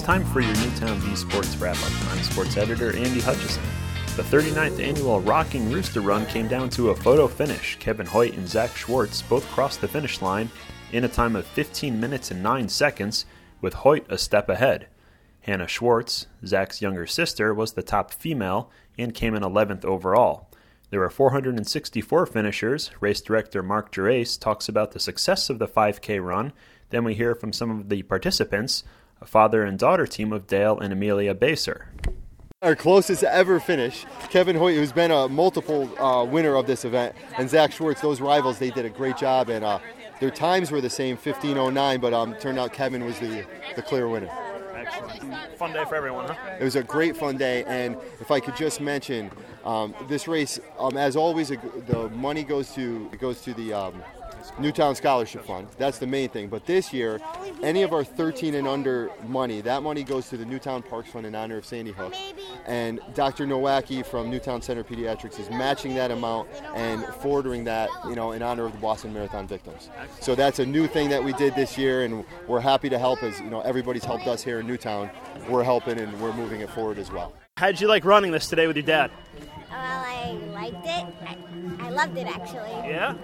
time for your Newtown Bee Sports wrap up. I'm sports editor Andy Hutchison. The 39th annual Rocking Rooster Run came down to a photo finish. Kevin Hoyt and Zach Schwartz both crossed the finish line in a time of 15 minutes and 9 seconds, with Hoyt a step ahead. Hannah Schwartz, Zach's younger sister, was the top female and came in 11th overall. There were 464 finishers. Race director Mark Gerace talks about the success of the 5K run. Then we hear from some of the participants, a father and daughter team of Dale and Amelia Baser. Our closest ever finish, Kevin Hoyt, who's been a multiple uh, winner of this event, and Zach Schwartz, those rivals, they did a great job, and uh, their times were the same, 15:09, but um, turned out Kevin was the, the clear winner. Excellent. Fun day for everyone, huh? It was a great fun day, and if I could just mention, um, this race, um, as always, the money goes to goes to the um, Newtown Scholarship Fund. That's the main thing. But this year, any of our 13 and under money, that money goes to the Newtown Parks Fund in honor of Sandy Hook. And Dr. Nowacki from Newtown Center Pediatrics is matching that amount and forwarding that, you know, in honor of the Boston Marathon victims. So that's a new thing that we did this year, and we're happy to help. As you know, everybody's helped us here in Newtown. We're helping, and we're moving it forward as well. How'd you like running this today with your dad? Well, I liked it. I, I loved it actually. Yeah.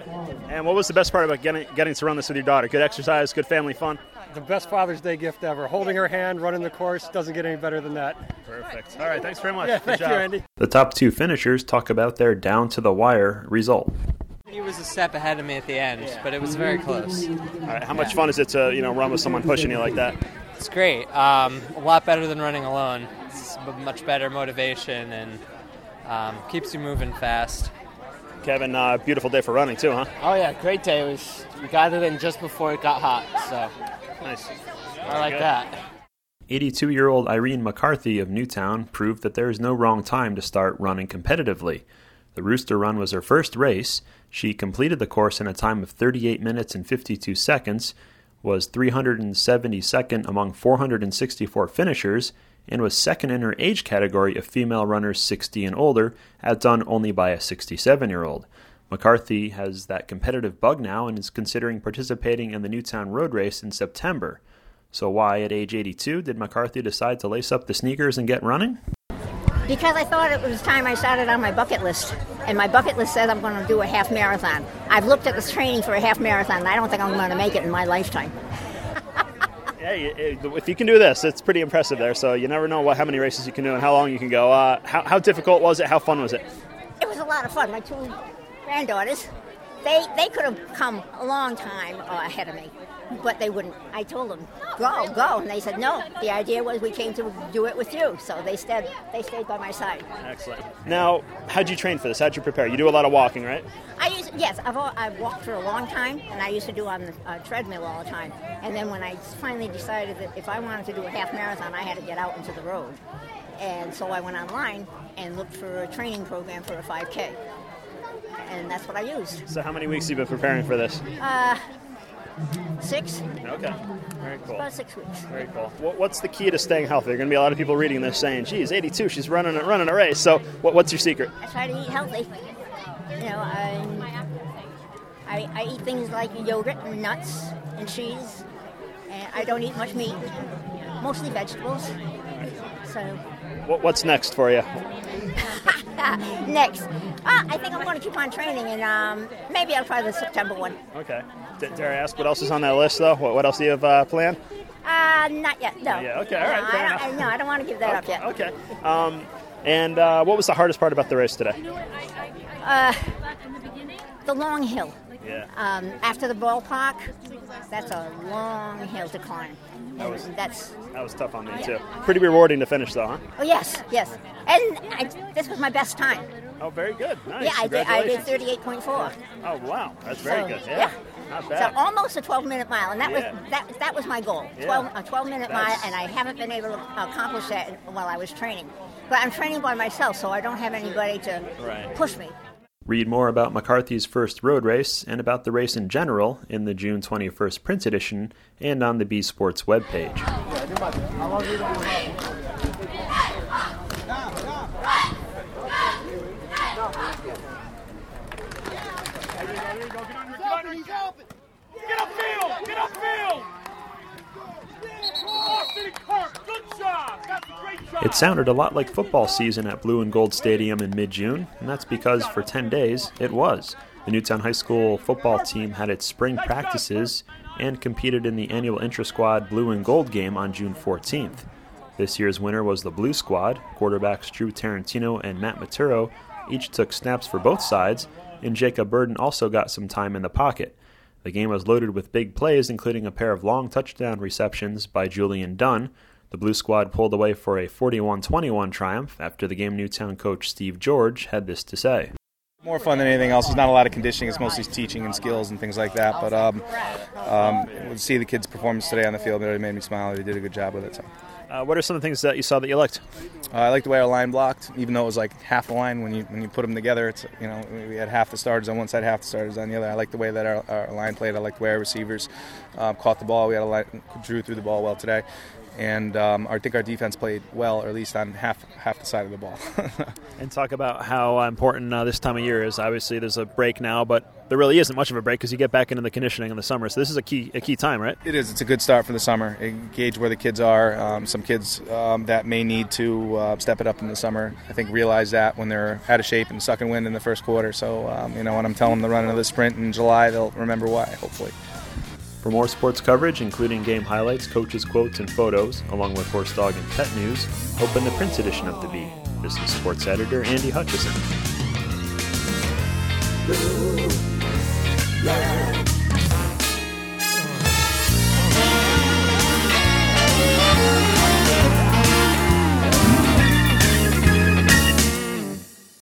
And what was the best part about getting getting to run this with your daughter? Good exercise, good family fun. The best Father's Day gift ever. Holding her hand, running the course doesn't get any better than that. Perfect. All right, thanks very much. Yeah, Good thank job. you, Andy. The top two finishers talk about their down to the wire result. He was a step ahead of me at the end, but it was very close. All right, how much fun is it to you know run with someone pushing you like that? It's great. Um, a lot better than running alone. It's much better motivation and um, keeps you moving fast. Kevin, uh, beautiful day for running too, huh? Oh yeah, great day. It was we got it in just before it got hot, so Nice. I like good. that. 82 year old Irene McCarthy of Newtown proved that there is no wrong time to start running competitively. The Rooster Run was her first race. She completed the course in a time of 38 minutes and 52 seconds, was 372nd among 464 finishers, and was second in her age category of female runners 60 and older, outdone only by a 67 year old. McCarthy has that competitive bug now and is considering participating in the Newtown Road Race in September. So, why at age 82 did McCarthy decide to lace up the sneakers and get running? Because I thought it was time I started on my bucket list. And my bucket list says I'm going to do a half marathon. I've looked at this training for a half marathon, and I don't think I'm going to make it in my lifetime. Hey, if you can do this, it's pretty impressive there. So you never know what how many races you can do and how long you can go. Uh, how, how difficult was it? How fun was it? It was a lot of fun. My two granddaughters, they, they could have come a long time uh, ahead of me, but they wouldn't. I told them, go, go. And they said, no. The idea was we came to do it with you. So they stayed, they stayed by my side. Excellent. Now, how'd you train for this? How'd you prepare? You do a lot of walking, right? I used yes, I've I've walked for a long time, and I used to do on the uh, treadmill all the time. And then when I finally decided that if I wanted to do a half marathon, I had to get out into the road. And so I went online and looked for a training program for a 5K, and that's what I used. So how many weeks have you been preparing for this? Uh, six, Okay. Very cool. about six weeks. Very cool. What, what's the key to staying healthy? There are going to be a lot of people reading this saying, "Geez, 82, she's running a, running a race." So, what, what's your secret? I try to eat healthy. You know, I, I, I eat things like yogurt and nuts and cheese, and I don't eat much meat, mostly vegetables. So What, what's next for you? next, ah, I think I'm going to keep on training, and um, maybe I'll try the September one. Okay. D- dare I ask what else is on that list, though? What, what else do you have uh, planned? Uh, not yet. No. Yeah. Okay. All right. No, I don't, I, no, I don't want to give that up yet. Okay. Um, and uh, what was the hardest part about the race today? Uh, the long hill. Yeah. Um, after the ballpark, that's a long hill to climb. That was- that's That was tough on me too. Pretty rewarding to finish, though, huh? oh yes, yes. And I, this was my best time. Oh, very good. Nice. yeah, I did. I did 38.4. Oh, wow. That's very So, good. Yeah. Not bad. So almost a 12 minute mile, and that Yeah. was that, that was my goal. Yeah. 12 a 12 minute mile, and I haven't been able to accomplish that while I was training. But I'm training by myself, so I don't have anybody to Right. push me. Read more about McCarthy's first road race and about the race in general in the June 21st print edition and on the Bee Sports webpage. Get upfield! Get upfield! Austin and Kirk, good It sounded a lot like football season at Blue and Gold Stadium in mid June, and that's because for 10 days it was. The Newtown High School football team had its spring practices and competed in the annual intra squad Blue and Gold game on June 14th. This year's winner was the Blue Squad. Quarterbacks Drew Tarantino and Matt Maturo each took snaps for both sides, and Jacob Burden also got some time in the pocket. The game was loaded with big plays, including a pair of long touchdown receptions by Julian Dunn. The Blue Squad pulled away for a 41 21 triumph. After the game, Newtown coach Steve George had this to say. More fun than anything else. There's not a lot of conditioning. It's mostly teaching and skills and things like that. But um, um, see the kids' performance today on the field, it really made me smile. They did a good job with it. So. Uh, what are some of the things that you saw that you liked? Uh, I liked the way our line blocked, even though it was like half the line. When you when you put them together, it's you know we had half the starters on one side, half the starters on the other. I liked the way that our, our line played. I liked the way our receivers uh, caught the ball. We had a line, Drew threw the ball well today, and um, I think our defense played well, or at least on half half the side of the ball. and talk about how important uh, this time of year is. Obviously, there's a break now, but there really isn't much of a break because you get back into the conditioning in the summer. So this is a key a key time, right? It is. It's a good start for the summer. Gauge where the kids are. Um, some kids um, that may need to uh, step it up in the summer, I think, realize that when they're out of shape and sucking wind in the first quarter. So um, you know, when I'm telling them to run another sprint in July, they'll remember why. Hopefully. For more sports coverage, including game highlights, coaches' quotes, and photos, along with horse, dog, and pet news, open the print edition of The Bee. This is sports editor Andy Hutchison. Blue,